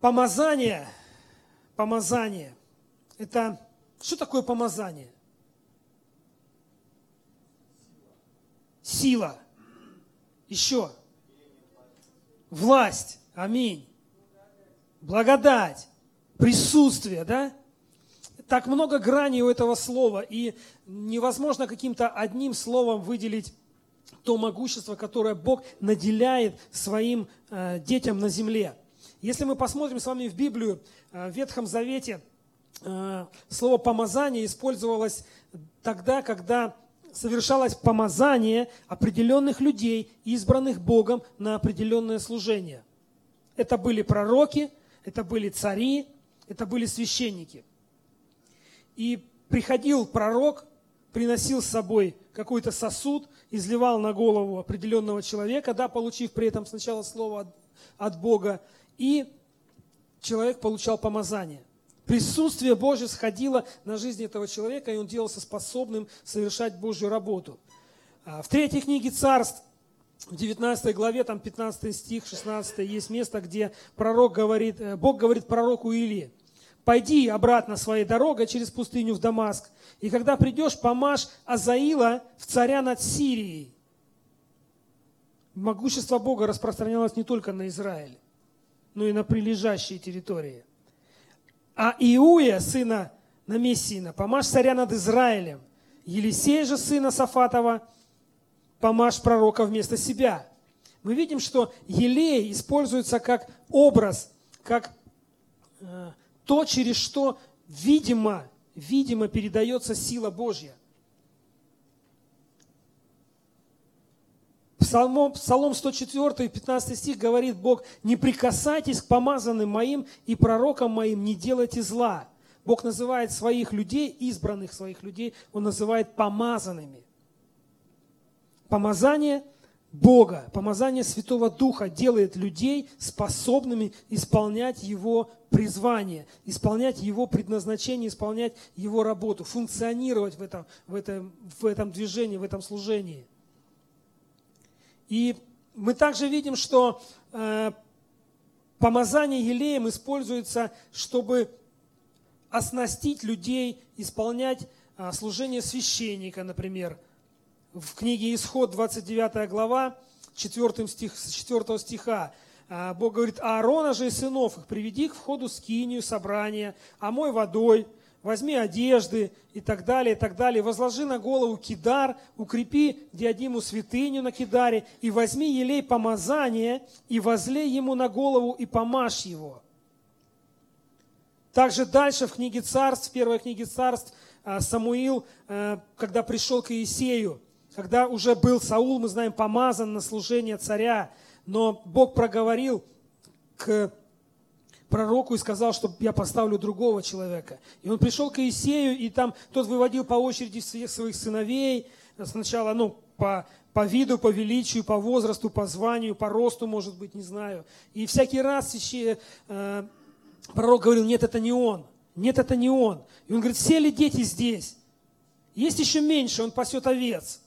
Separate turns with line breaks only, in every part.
Помазание, помазание. Это что такое помазание? Сила. Еще. Власть. Аминь. Благодать. Присутствие, да? Так много граней у этого слова, и невозможно каким-то одним словом выделить то могущество, которое Бог наделяет своим э, детям на земле. Если мы посмотрим с вами в Библию, э, в Ветхом Завете э, слово «помазание» использовалось тогда, когда совершалось помазание определенных людей, избранных Богом на определенное служение. Это были пророки, это были цари, это были священники. И приходил пророк, приносил с собой какой-то сосуд, изливал на голову определенного человека, да, получив при этом сначала слово от, от Бога, и человек получал помазание. Присутствие Божье сходило на жизнь этого человека, и он делался способным совершать Божью работу. А в третьей книге царств, в 19 главе, там 15 стих, 16 есть место, где пророк говорит, э, Бог говорит пророку Илии, пойди обратно своей дорогой через пустыню в Дамаск, и когда придешь, помажь Азаила в царя над Сирией. Могущество Бога распространялось не только на Израиль, но и на прилежащие территории а Иуя, сына Намесина, помажь царя над Израилем. Елисея же, сына Сафатова, помажь пророка вместо себя. Мы видим, что елей используется как образ, как э, то, через что, видимо, видимо передается сила Божья. Псалом, Псалом 104, 15 стих говорит Бог, не прикасайтесь к помазанным моим и пророкам моим, не делайте зла. Бог называет своих людей, избранных своих людей, Он называет помазанными. Помазание Бога, помазание Святого Духа делает людей способными исполнять Его призвание, исполнять Его предназначение, исполнять Его работу, функционировать в этом, в этом, в этом движении, в этом служении. И мы также видим, что э, помазание елеем используется, чтобы оснастить людей, исполнять э, служение священника, например. В книге Исход, 29 глава, 4, стих, 4 стиха, э, Бог говорит, Аарона же и сынов их приведи к входу скинию, собрания, омой водой, возьми одежды и так далее, и так далее. Возложи на голову кидар, укрепи диадиму святыню на кидаре, и возьми елей помазания, и возлей ему на голову, и помажь его. Также дальше в книге царств, в первой книге царств, а, Самуил, а, когда пришел к Иисею, когда уже был Саул, мы знаем, помазан на служение царя, но Бог проговорил к пророку и сказал, что я поставлю другого человека. И он пришел к Иисею, и там тот выводил по очереди всех своих сыновей, сначала, ну, по, по виду, по величию, по возрасту, по званию, по росту, может быть, не знаю. И всякий раз еще, э, пророк говорил, нет, это не он, нет, это не он. И он говорит, все ли дети здесь? Есть еще меньше, он пасет овец.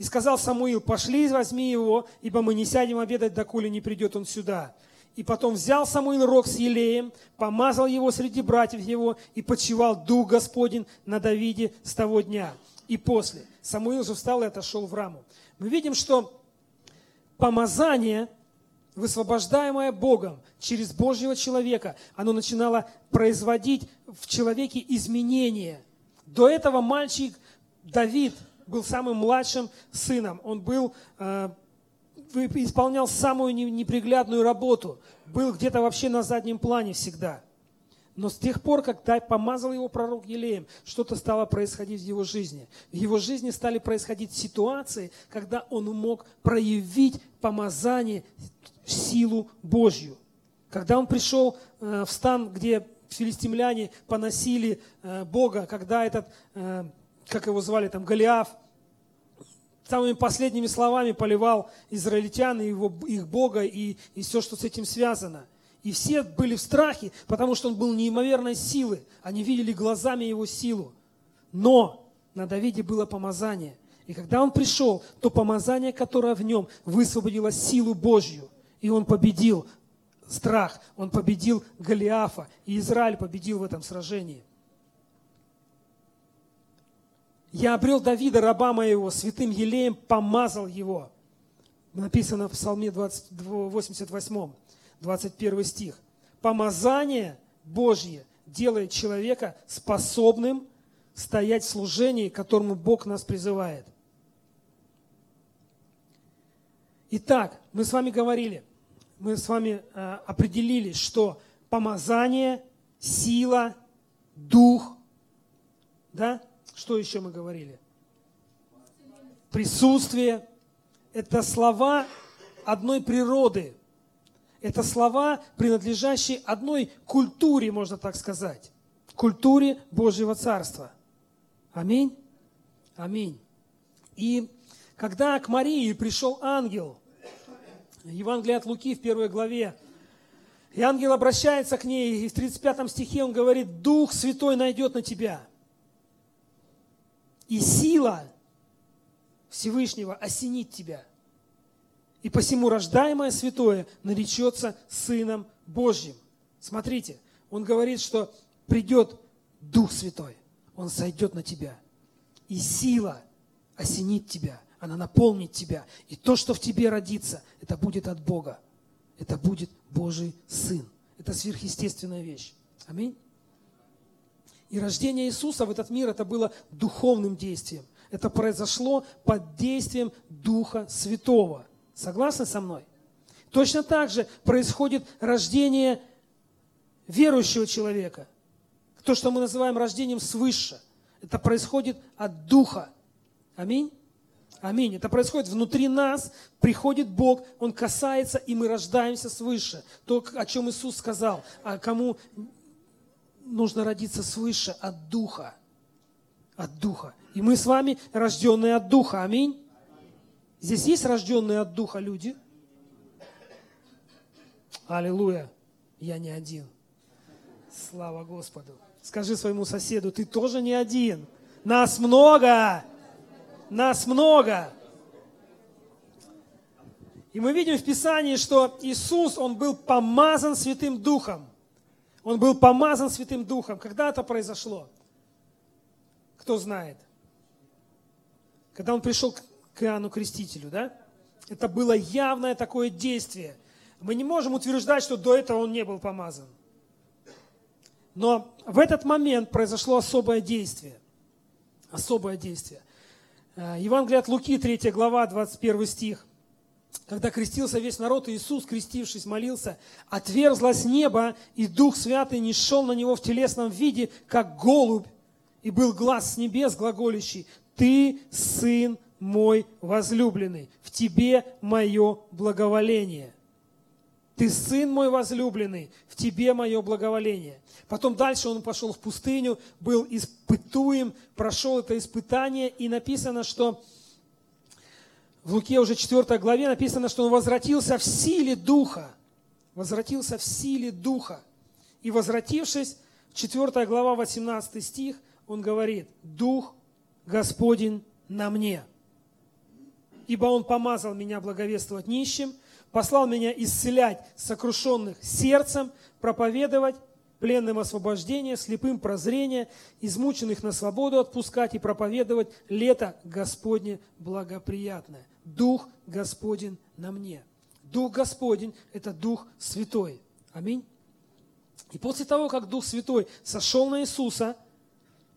И сказал Самуил, пошли, возьми его, ибо мы не сядем обедать, доколе не придет он сюда. И потом взял Самуил рог с елеем, помазал его среди братьев его, и почивал Дух Господень на Давиде с того дня. И после. Самуил же встал и отошел в раму. Мы видим, что помазание, высвобождаемое Богом через Божьего человека, оно начинало производить в человеке изменения. До этого мальчик Давид – был самым младшим сыном. Он был, э, исполнял самую неприглядную работу. Был где-то вообще на заднем плане всегда. Но с тех пор, когда помазал его пророк Елеем, что-то стало происходить в его жизни. В его жизни стали происходить ситуации, когда он мог проявить помазание, силу Божью. Когда он пришел э, в стан, где филистимляне поносили э, Бога, когда этот как его звали там, Голиаф, самыми последними словами поливал израильтян и его, их Бога и, и все, что с этим связано. И все были в страхе, потому что он был неимоверной силы. Они видели глазами его силу. Но на Давиде было помазание. И когда он пришел, то помазание, которое в нем, высвободило силу Божью. И он победил страх. Он победил Голиафа, и Израиль победил в этом сражении. Я обрел Давида, раба моего, святым елеем помазал его. Написано в Псалме 20, 88, 21 стих. Помазание Божье делает человека способным стоять в служении, к которому Бог нас призывает. Итак, мы с вами говорили, мы с вами э, определили, что помазание, сила, дух, да? Что еще мы говорили? Присутствие. Это слова одной природы. Это слова, принадлежащие одной культуре, можно так сказать. Культуре Божьего Царства. Аминь. Аминь. И когда к Марии пришел ангел, Евангелие от Луки в первой главе, и ангел обращается к ней, и в 35 стихе он говорит, Дух Святой найдет на тебя и сила Всевышнего осенит тебя. И посему рождаемое святое наречется Сыном Божьим. Смотрите, он говорит, что придет Дух Святой, Он сойдет на тебя. И сила осенит тебя, она наполнит тебя. И то, что в тебе родится, это будет от Бога. Это будет Божий Сын. Это сверхъестественная вещь. Аминь. И рождение Иисуса в этот мир это было духовным действием. Это произошло под действием Духа Святого. Согласны со мной? Точно так же происходит рождение верующего человека. То, что мы называем рождением свыше. Это происходит от Духа. Аминь. Аминь. Это происходит внутри нас, приходит Бог, Он касается, и мы рождаемся свыше. То, о чем Иисус сказал, а кому нужно родиться свыше от Духа. От Духа. И мы с вами рожденные от Духа. Аминь. Здесь есть рожденные от Духа люди? Аллилуйя. Я не один. Слава Господу. Скажи своему соседу, ты тоже не один. Нас много. Нас много. И мы видим в Писании, что Иисус, Он был помазан Святым Духом. Он был помазан Святым Духом. Когда это произошло? Кто знает? Когда он пришел к Иоанну Крестителю, да? Это было явное такое действие. Мы не можем утверждать, что до этого он не был помазан. Но в этот момент произошло особое действие. Особое действие. Э, Евангелие от Луки, 3 глава, 21 стих когда крестился весь народ, Иисус, крестившись, молился, отверзлось небо, и Дух Святый не шел на него в телесном виде, как голубь, и был глаз с небес глаголящий, «Ты, Сын мой возлюбленный, в Тебе мое благоволение». Ты сын мой возлюбленный, в тебе мое благоволение. Потом дальше он пошел в пустыню, был испытуем, прошел это испытание, и написано, что в Луке уже 4 главе написано, что он возвратился в силе Духа. Возвратился в силе Духа. И возвратившись, 4 глава, 18 стих, он говорит, «Дух Господень на мне, ибо Он помазал меня благовествовать нищим, послал меня исцелять сокрушенных сердцем, проповедовать пленным освобождение, слепым прозрение, измученных на свободу отпускать и проповедовать лето Господне благоприятное. Дух Господень на мне. Дух Господень – это Дух Святой. Аминь. И после того, как Дух Святой сошел на Иисуса,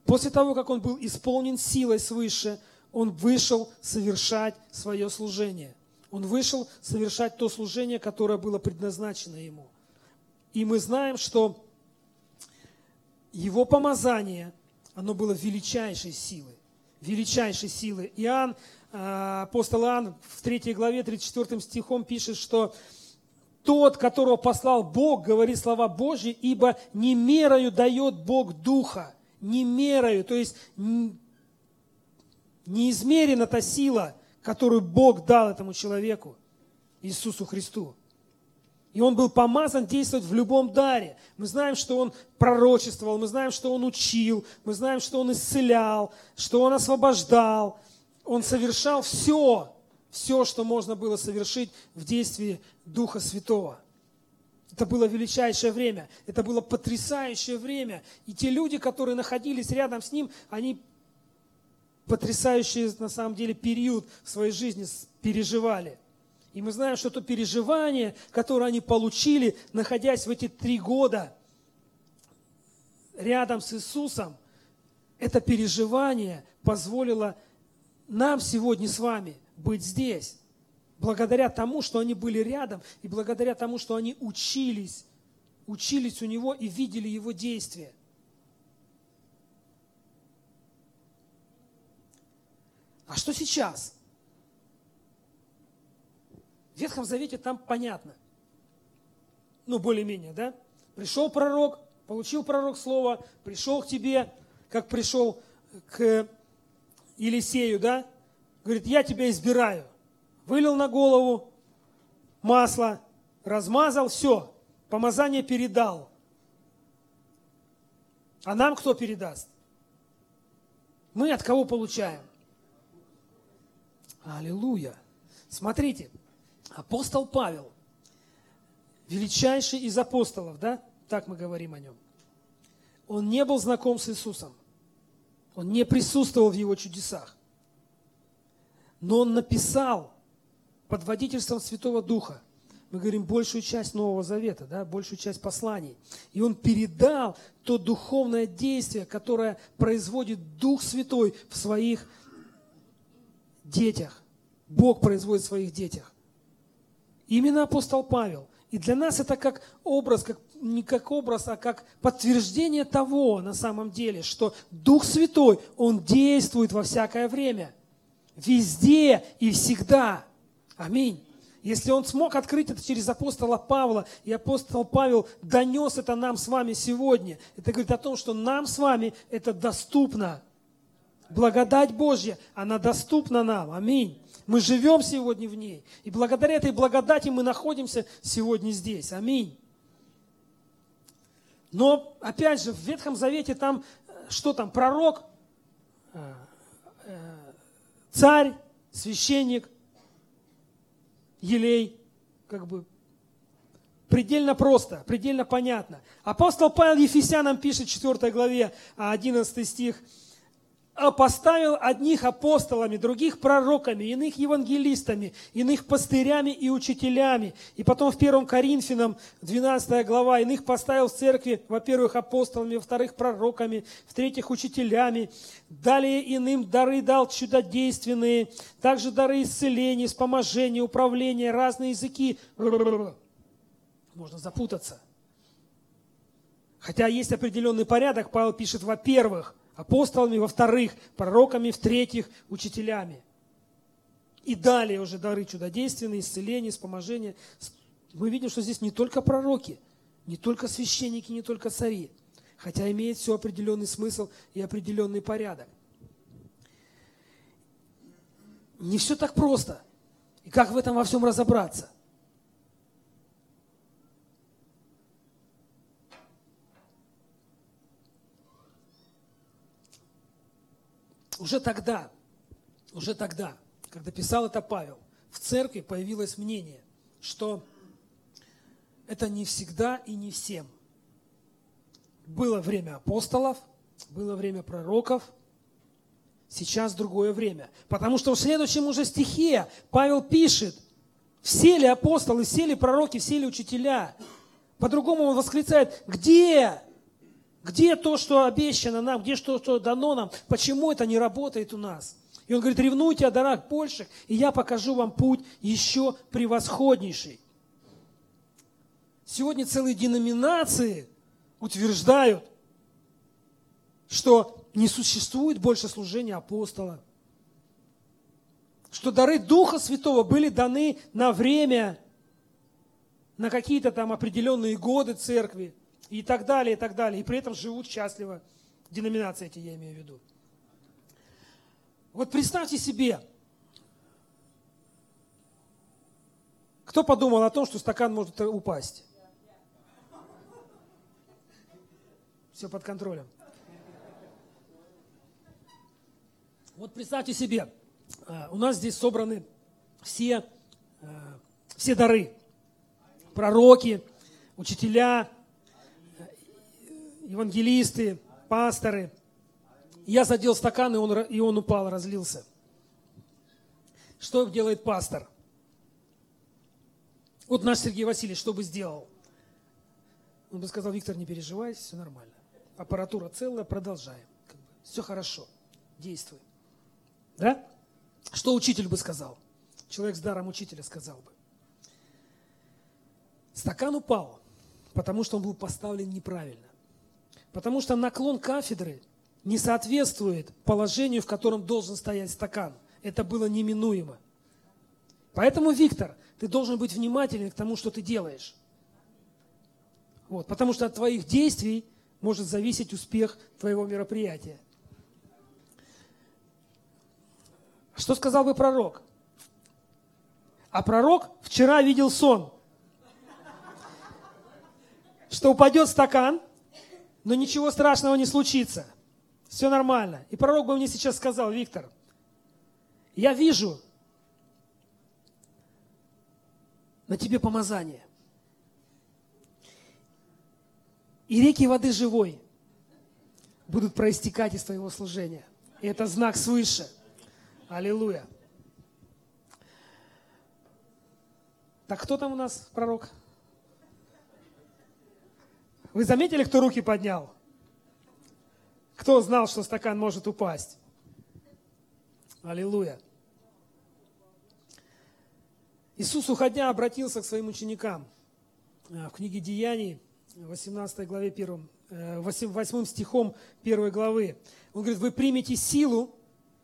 после того, как Он был исполнен силой свыше, Он вышел совершать свое служение. Он вышел совершать то служение, которое было предназначено Ему. И мы знаем, что Его помазание, оно было величайшей силой. Величайшей силой. Иоанн а, апостол Иоанн в 3 главе 34 стихом пишет, что тот, которого послал Бог, говорит слова Божьи, ибо не мерою дает Бог Духа, не мерою, то есть неизмерена та сила, которую Бог дал этому человеку, Иисусу Христу. И он был помазан действовать в любом даре. Мы знаем, что он пророчествовал, мы знаем, что он учил, мы знаем, что он исцелял, что он освобождал – он совершал все, все, что можно было совершить в действии Духа Святого. Это было величайшее время, это было потрясающее время. И те люди, которые находились рядом с ним, они потрясающий на самом деле период в своей жизни переживали. И мы знаем, что то переживание, которое они получили, находясь в эти три года рядом с Иисусом, это переживание позволило нам сегодня с вами быть здесь. Благодаря тому, что они были рядом, и благодаря тому, что они учились, учились у Него и видели Его действия. А что сейчас? В Ветхом Завете там понятно. Ну, более-менее, да? Пришел пророк, получил пророк слово, пришел к тебе, как пришел к Елисею, да? Говорит, я тебя избираю. Вылил на голову масло, размазал, все, помазание передал. А нам кто передаст? Мы от кого получаем? Аллилуйя. Смотрите, апостол Павел, величайший из апостолов, да? Так мы говорим о нем. Он не был знаком с Иисусом. Он не присутствовал в его чудесах. Но он написал под водительством Святого Духа, мы говорим большую часть Нового Завета, да, большую часть посланий. И он передал то духовное действие, которое производит Дух Святой в своих детях. Бог производит в своих детях. Именно апостол Павел. И для нас это как образ, как, не как образ, а как подтверждение того на самом деле, что Дух Святой, Он действует во всякое время. Везде и всегда. Аминь. Если он смог открыть это через апостола Павла, и апостол Павел донес это нам с вами сегодня, это говорит о том, что нам с вами это доступно. Благодать Божья, она доступна нам. Аминь. Мы живем сегодня в ней. И благодаря этой благодати мы находимся сегодня здесь. Аминь. Но, опять же, в Ветхом Завете там, что там, пророк, э, э, царь, священник, елей, как бы предельно просто, предельно понятно. Апостол Павел Ефесянам пишет в 4 главе, 11 стих, а поставил одних апостолами, других пророками, иных евангелистами, иных пастырями и учителями. И потом в 1 Коринфянам, 12 глава, иных поставил в церкви, во-первых, апостолами, во-вторых, пророками, в-третьих, учителями. Далее иным дары дал чудодейственные, также дары исцеления, вспоможения, управления, разные языки. Можно запутаться. Хотя есть определенный порядок, Павел пишет, во-первых – апостолами, во-вторых, пророками, в-третьих, учителями. И далее уже дары чудодейственные, исцеление, вспоможение. Мы видим, что здесь не только пророки, не только священники, не только цари, хотя имеет все определенный смысл и определенный порядок. Не все так просто. И как в этом во всем разобраться? Уже тогда, уже тогда, когда писал это Павел, в церкви появилось мнение, что это не всегда и не всем. Было время апостолов, было время пророков, сейчас другое время. Потому что в следующем уже стихе Павел пишет, все ли апостолы, все ли пророки, все ли учителя. По-другому он восклицает, где где то, что обещано нам? Где то, что дано нам? Почему это не работает у нас? И он говорит, ревнуйте о дарах больших, и я покажу вам путь еще превосходнейший. Сегодня целые деноминации утверждают, что не существует больше служения апостола, что дары Духа Святого были даны на время, на какие-то там определенные годы церкви – и так далее, и так далее. И при этом живут счастливо. Деноминации эти я имею в виду. Вот представьте себе, кто подумал о том, что стакан может упасть? Все под контролем. Вот представьте себе, а, у нас здесь собраны все, а, все дары. Пророки, учителя, евангелисты, пасторы. Я задел стакан, и он, и он упал, разлился. Что делает пастор? Вот наш Сергей Васильевич что бы сделал? Он бы сказал, Виктор, не переживай, все нормально. Аппаратура целая, продолжаем. Как бы, все хорошо, действуй. Да? Что учитель бы сказал? Человек с даром учителя сказал бы. Стакан упал, потому что он был поставлен неправильно. Потому что наклон кафедры не соответствует положению, в котором должен стоять стакан. Это было неминуемо. Поэтому, Виктор, ты должен быть внимателен к тому, что ты делаешь. Вот, потому что от твоих действий может зависеть успех твоего мероприятия. Что сказал бы пророк? А пророк вчера видел сон, что упадет стакан, но ничего страшного не случится. Все нормально. И пророк бы мне сейчас сказал, Виктор, я вижу на тебе помазание. И реки воды живой будут проистекать из твоего служения. И это знак свыше. Аллилуйя. Так кто там у нас пророк? Вы заметили, кто руки поднял? Кто знал, что стакан может упасть? Аллилуйя. Иисус, уходя, обратился к своим ученикам. Э, в книге Деяний, 18 главе 1, 8 э, стихом 1 главы. Он говорит, вы примете силу,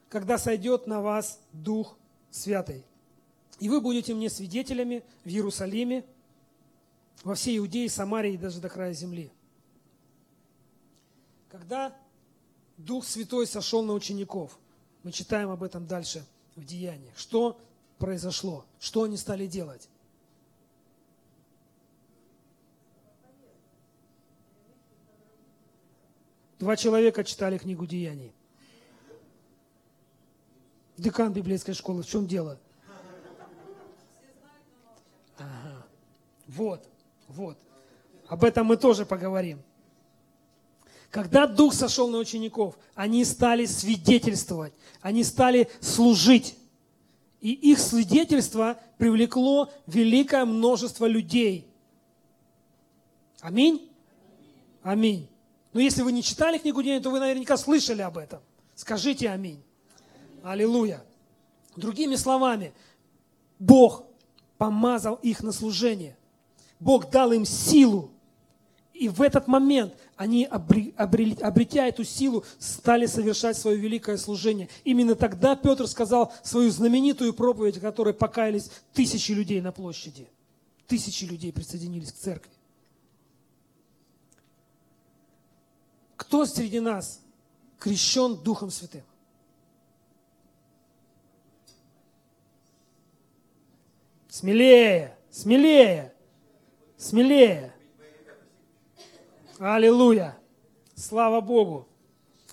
когда сойдет на вас Дух Святый. И вы будете мне свидетелями в Иерусалиме, во всей Иудее, Самарии и даже до края земли. Когда Дух Святой сошел на учеников, мы читаем об этом дальше в Деяниях. Что произошло? Что они стали делать? Два человека читали книгу Деяний. Декан библейской школы, в чем дело? Ага. Вот, вот. Об этом мы тоже поговорим. Когда Дух сошел на учеников, они стали свидетельствовать, они стали служить. И их свидетельство привлекло великое множество людей. Аминь? Аминь. Но если вы не читали книгу Деяний, то вы наверняка слышали об этом. Скажите аминь. Аллилуйя. Другими словами, Бог помазал их на служение. Бог дал им силу. И в этот момент они, обретя эту силу, стали совершать свое великое служение. Именно тогда Петр сказал свою знаменитую проповедь, в которой покаялись тысячи людей на площади. Тысячи людей присоединились к церкви. Кто среди нас крещен Духом Святым? Смелее, смелее, смелее. Аллилуйя. Слава Богу.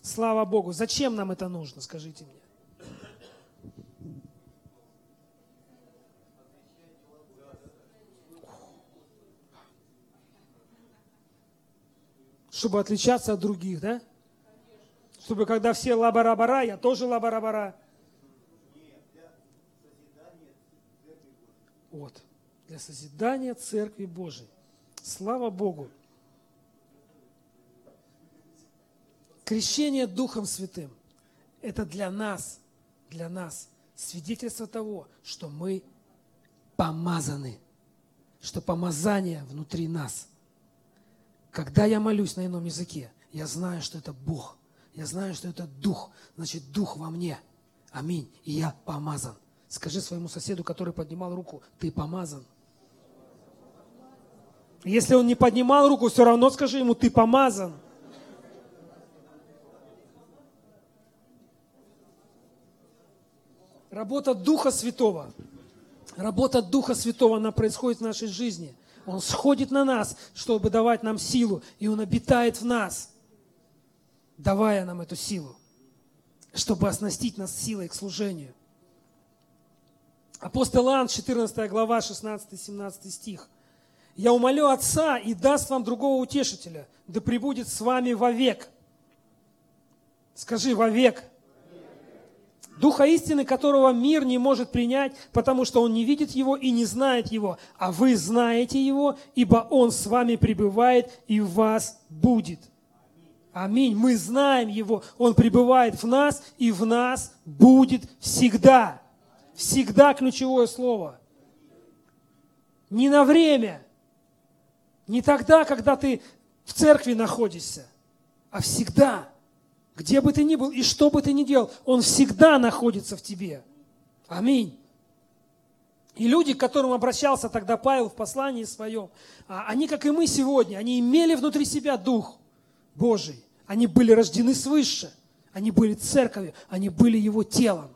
Слава Богу. Зачем нам это нужно, скажите мне? Чтобы отличаться от других, да? Чтобы когда все лабарабара, я тоже лабарабара. Вот. Для созидания Церкви Божией. Слава Богу. Крещение Духом Святым – это для нас, для нас свидетельство того, что мы помазаны, что помазание внутри нас. Когда я молюсь на ином языке, я знаю, что это Бог. Я знаю, что это Дух. Значит, Дух во мне. Аминь. И я помазан. Скажи своему соседу, который поднимал руку, ты помазан. Если он не поднимал руку, все равно скажи ему, ты помазан. Работа Духа Святого. Работа Духа Святого, она происходит в нашей жизни. Он сходит на нас, чтобы давать нам силу, и Он обитает в нас, давая нам эту силу, чтобы оснастить нас силой к служению. Апостол Иоанн, 14 глава, 16-17 стих. Я умолю Отца и даст вам другого утешителя, да пребудет с вами вовек. Скажи, вовек. Духа истины, которого мир не может принять, потому что он не видит его и не знает его. А вы знаете его, ибо он с вами пребывает и в вас будет. Аминь. Мы знаем его. Он пребывает в нас и в нас будет всегда. Всегда ключевое слово. Не на время. Не тогда, когда ты в церкви находишься, а всегда. Где бы ты ни был и что бы ты ни делал, Он всегда находится в тебе. Аминь. И люди, к которым обращался тогда Павел в послании своем, а, они, как и мы сегодня, они имели внутри себя Дух Божий. Они были рождены свыше. Они были церковью, они были его телом.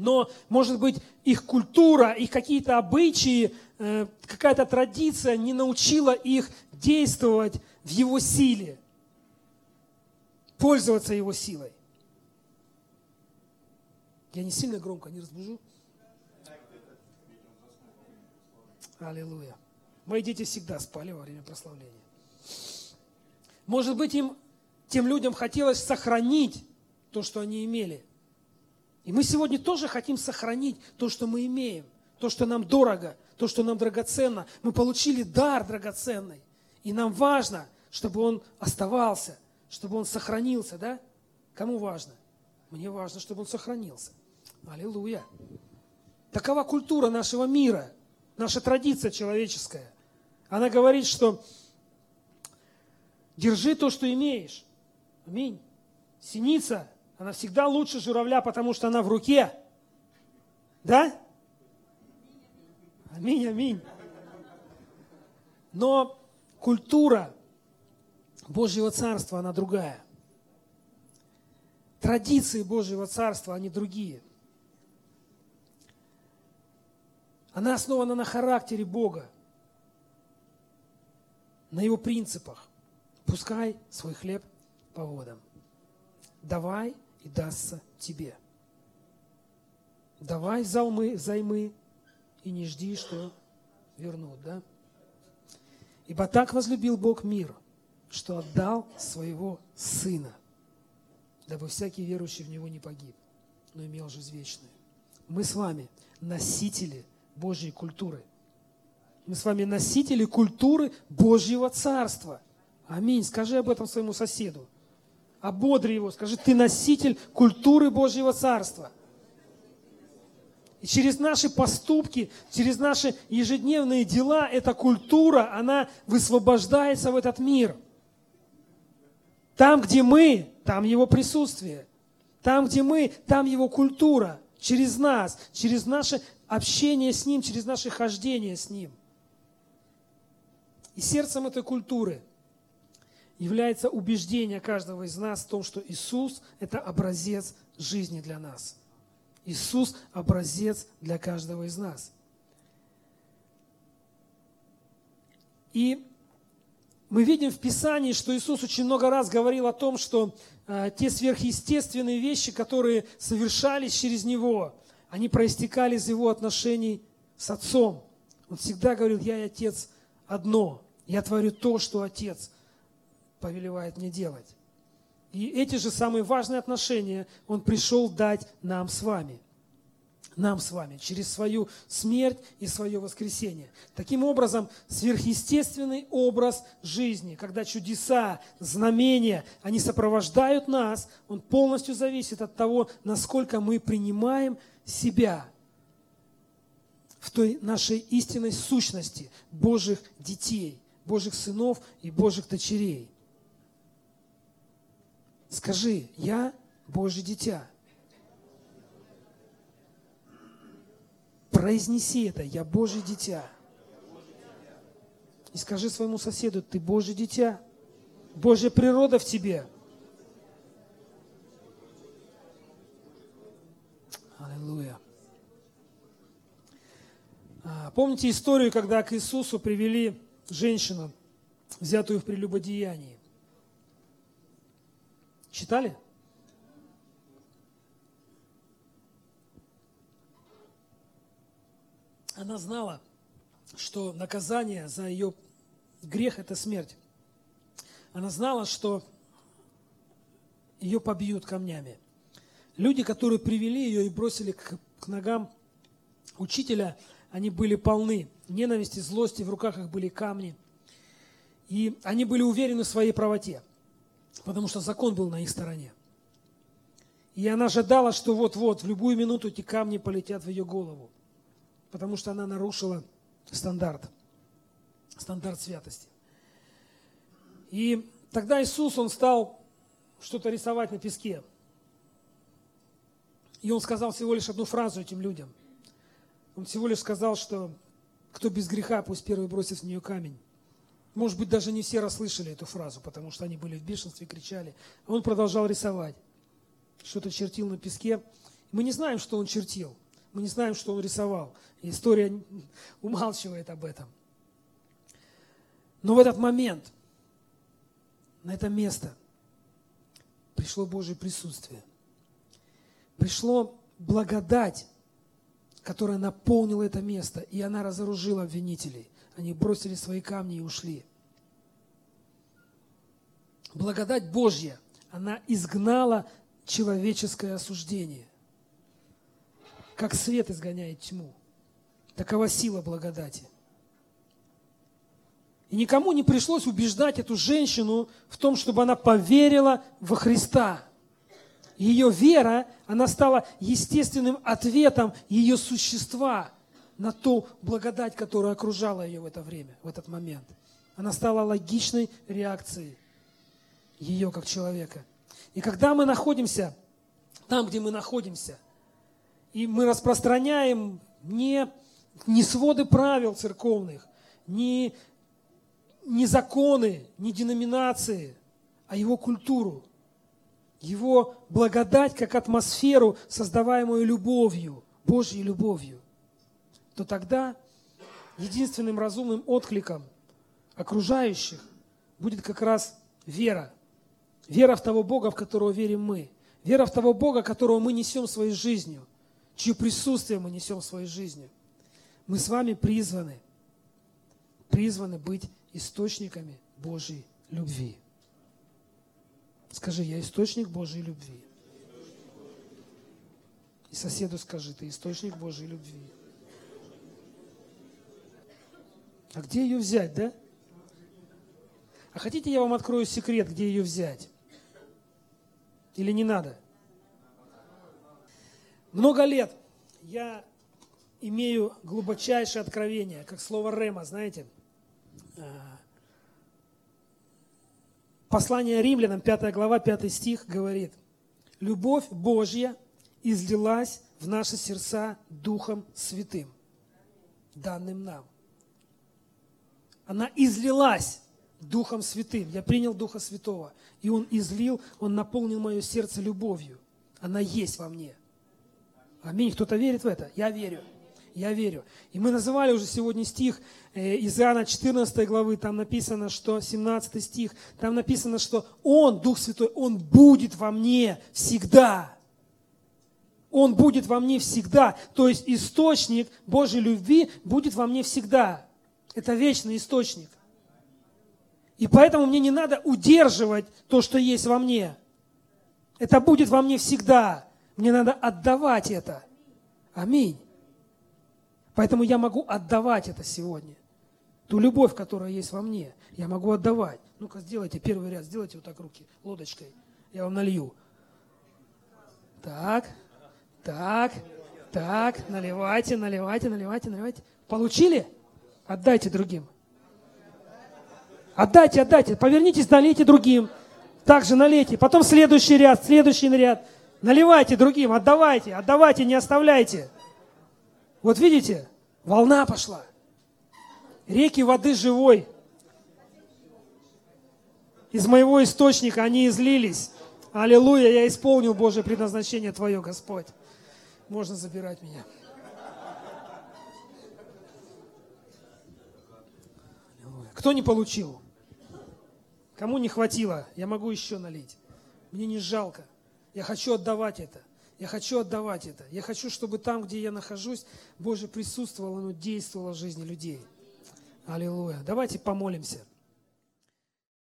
Но, может быть, их культура, их какие-то обычаи, э, какая-то традиция не научила их действовать в его силе пользоваться его силой. Я не сильно громко, не разбужу? Аллилуйя. Мои дети всегда спали во время прославления. Может быть, им, тем людям хотелось сохранить то, что они имели. И мы сегодня тоже хотим сохранить то, что мы имеем, то, что нам дорого, то, что нам драгоценно. Мы получили дар драгоценный. И нам важно, чтобы он оставался – чтобы он сохранился, да? Кому важно? Мне важно, чтобы он сохранился. Аллилуйя. Такова культура нашего мира, наша традиция человеческая. Она говорит, что держи то, что имеешь. Аминь. Синица, она всегда лучше журавля, потому что она в руке. Да? Аминь, аминь. Но культура Божьего Царства, она другая. Традиции Божьего Царства, они другие. Она основана на характере Бога, на Его принципах. Пускай свой хлеб по водам. Давай и дастся тебе. Давай займы, займы и не жди, что вернут, да? Ибо так возлюбил Бог мир – что отдал своего Сына, дабы всякий верующий в Него не погиб, но имел жизнь вечную. Мы с вами носители Божьей культуры. Мы с вами носители культуры Божьего Царства. Аминь. Скажи об этом своему соседу. Ободри его. Скажи, ты носитель культуры Божьего Царства. И через наши поступки, через наши ежедневные дела эта культура, она высвобождается в этот мир – там, где мы, там Его присутствие. Там, где мы, там Его культура. Через нас, через наше общение с Ним, через наше хождение с Ним. И сердцем этой культуры является убеждение каждого из нас в том, что Иисус – это образец жизни для нас. Иисус – образец для каждого из нас. И мы видим в Писании, что Иисус очень много раз говорил о том, что э, те сверхъестественные вещи, которые совершались через Него, они проистекали из Его отношений с Отцом. Он всегда говорил, я и Отец одно, я творю то, что Отец повелевает мне делать. И эти же самые важные отношения Он пришел дать нам с вами – нам с вами через свою смерть и свое воскресение. Таким образом, сверхъестественный образ жизни, когда чудеса, знамения, они сопровождают нас, он полностью зависит от того, насколько мы принимаем себя в той нашей истинной сущности Божьих детей, Божьих сынов и Божьих дочерей. Скажи, я Божье дитя – Произнеси это, я Божье дитя. И скажи своему соседу, ты Божье дитя. Божья природа в тебе. Аллилуйя. А, помните историю, когда к Иисусу привели женщину, взятую в прелюбодеянии? Читали? Она знала, что наказание за ее грех – это смерть. Она знала, что ее побьют камнями. Люди, которые привели ее и бросили к, к ногам учителя, они были полны ненависти, злости, в руках их были камни. И они были уверены в своей правоте, потому что закон был на их стороне. И она ожидала, что вот-вот, в любую минуту эти камни полетят в ее голову, потому что она нарушила стандарт, стандарт святости. И тогда Иисус, Он стал что-то рисовать на песке. И Он сказал всего лишь одну фразу этим людям. Он всего лишь сказал, что кто без греха, пусть первый бросит в нее камень. Может быть, даже не все расслышали эту фразу, потому что они были в бешенстве, кричали. А он продолжал рисовать. Что-то чертил на песке. Мы не знаем, что он чертил. Мы не знаем, что он рисовал. История умалчивает об этом. Но в этот момент, на это место, пришло Божье присутствие. Пришло благодать, которая наполнила это место, и она разоружила обвинителей. Они бросили свои камни и ушли. Благодать Божья, она изгнала человеческое осуждение. Как свет изгоняет тьму. Такова сила благодати. И никому не пришлось убеждать эту женщину в том, чтобы она поверила во Христа. Ее вера, она стала естественным ответом ее существа на ту благодать, которая окружала ее в это время, в этот момент. Она стала логичной реакцией ее как человека. И когда мы находимся там, где мы находимся, и мы распространяем не, не своды правил церковных, не, не законы, не деноминации, а его культуру, его благодать как атмосферу, создаваемую любовью, Божьей любовью, то тогда единственным разумным откликом окружающих будет как раз вера. Вера в того Бога, в которого верим мы. Вера в того Бога, которого мы несем своей жизнью, чье присутствие мы несем своей жизнью. Мы с вами призваны, призваны быть источниками Божьей любви. Скажи, я источник Божьей любви. И соседу скажи, ты источник Божьей любви. А где ее взять, да? А хотите, я вам открою секрет, где ее взять? Или не надо? Много лет я имею глубочайшее откровение, как слово Рема, знаете. А, Послание римлянам, 5 глава, 5 стих говорит, «Любовь Божья излилась в наши сердца Духом Святым, данным нам». Она излилась Духом Святым. Я принял Духа Святого, и Он излил, Он наполнил мое сердце любовью. Она есть во мне. Аминь. Кто-то верит в это? Я верю. Я верю. И мы называли уже сегодня стих э, из Иоанна 14 главы, там написано, что 17 стих, там написано, что Он, Дух Святой, Он будет во мне всегда. Он будет во мне всегда. То есть источник Божьей любви будет во мне всегда. Это вечный источник. И поэтому мне не надо удерживать то, что есть во мне. Это будет во мне всегда. Мне надо отдавать это. Аминь. Поэтому я могу отдавать это сегодня. Ту любовь, которая есть во мне, я могу отдавать. Ну-ка, сделайте первый ряд, сделайте вот так руки лодочкой. Я вам налью. Так, так, так, наливайте, наливайте, наливайте, наливайте. Получили? Отдайте другим. Отдайте, отдайте. Повернитесь, налейте другим. Также налейте. Потом следующий ряд, следующий ряд. Наливайте другим, отдавайте, отдавайте, не оставляйте. Вот видите, волна пошла. Реки воды живой. Из моего источника они излились. Аллилуйя, я исполнил Божье предназначение Твое, Господь. Можно забирать меня. Кто не получил? Кому не хватило? Я могу еще налить. Мне не жалко. Я хочу отдавать это. Я хочу отдавать это. Я хочу, чтобы там, где я нахожусь, Божье присутствовало, оно действовало в жизни людей. Аллилуйя. Давайте помолимся.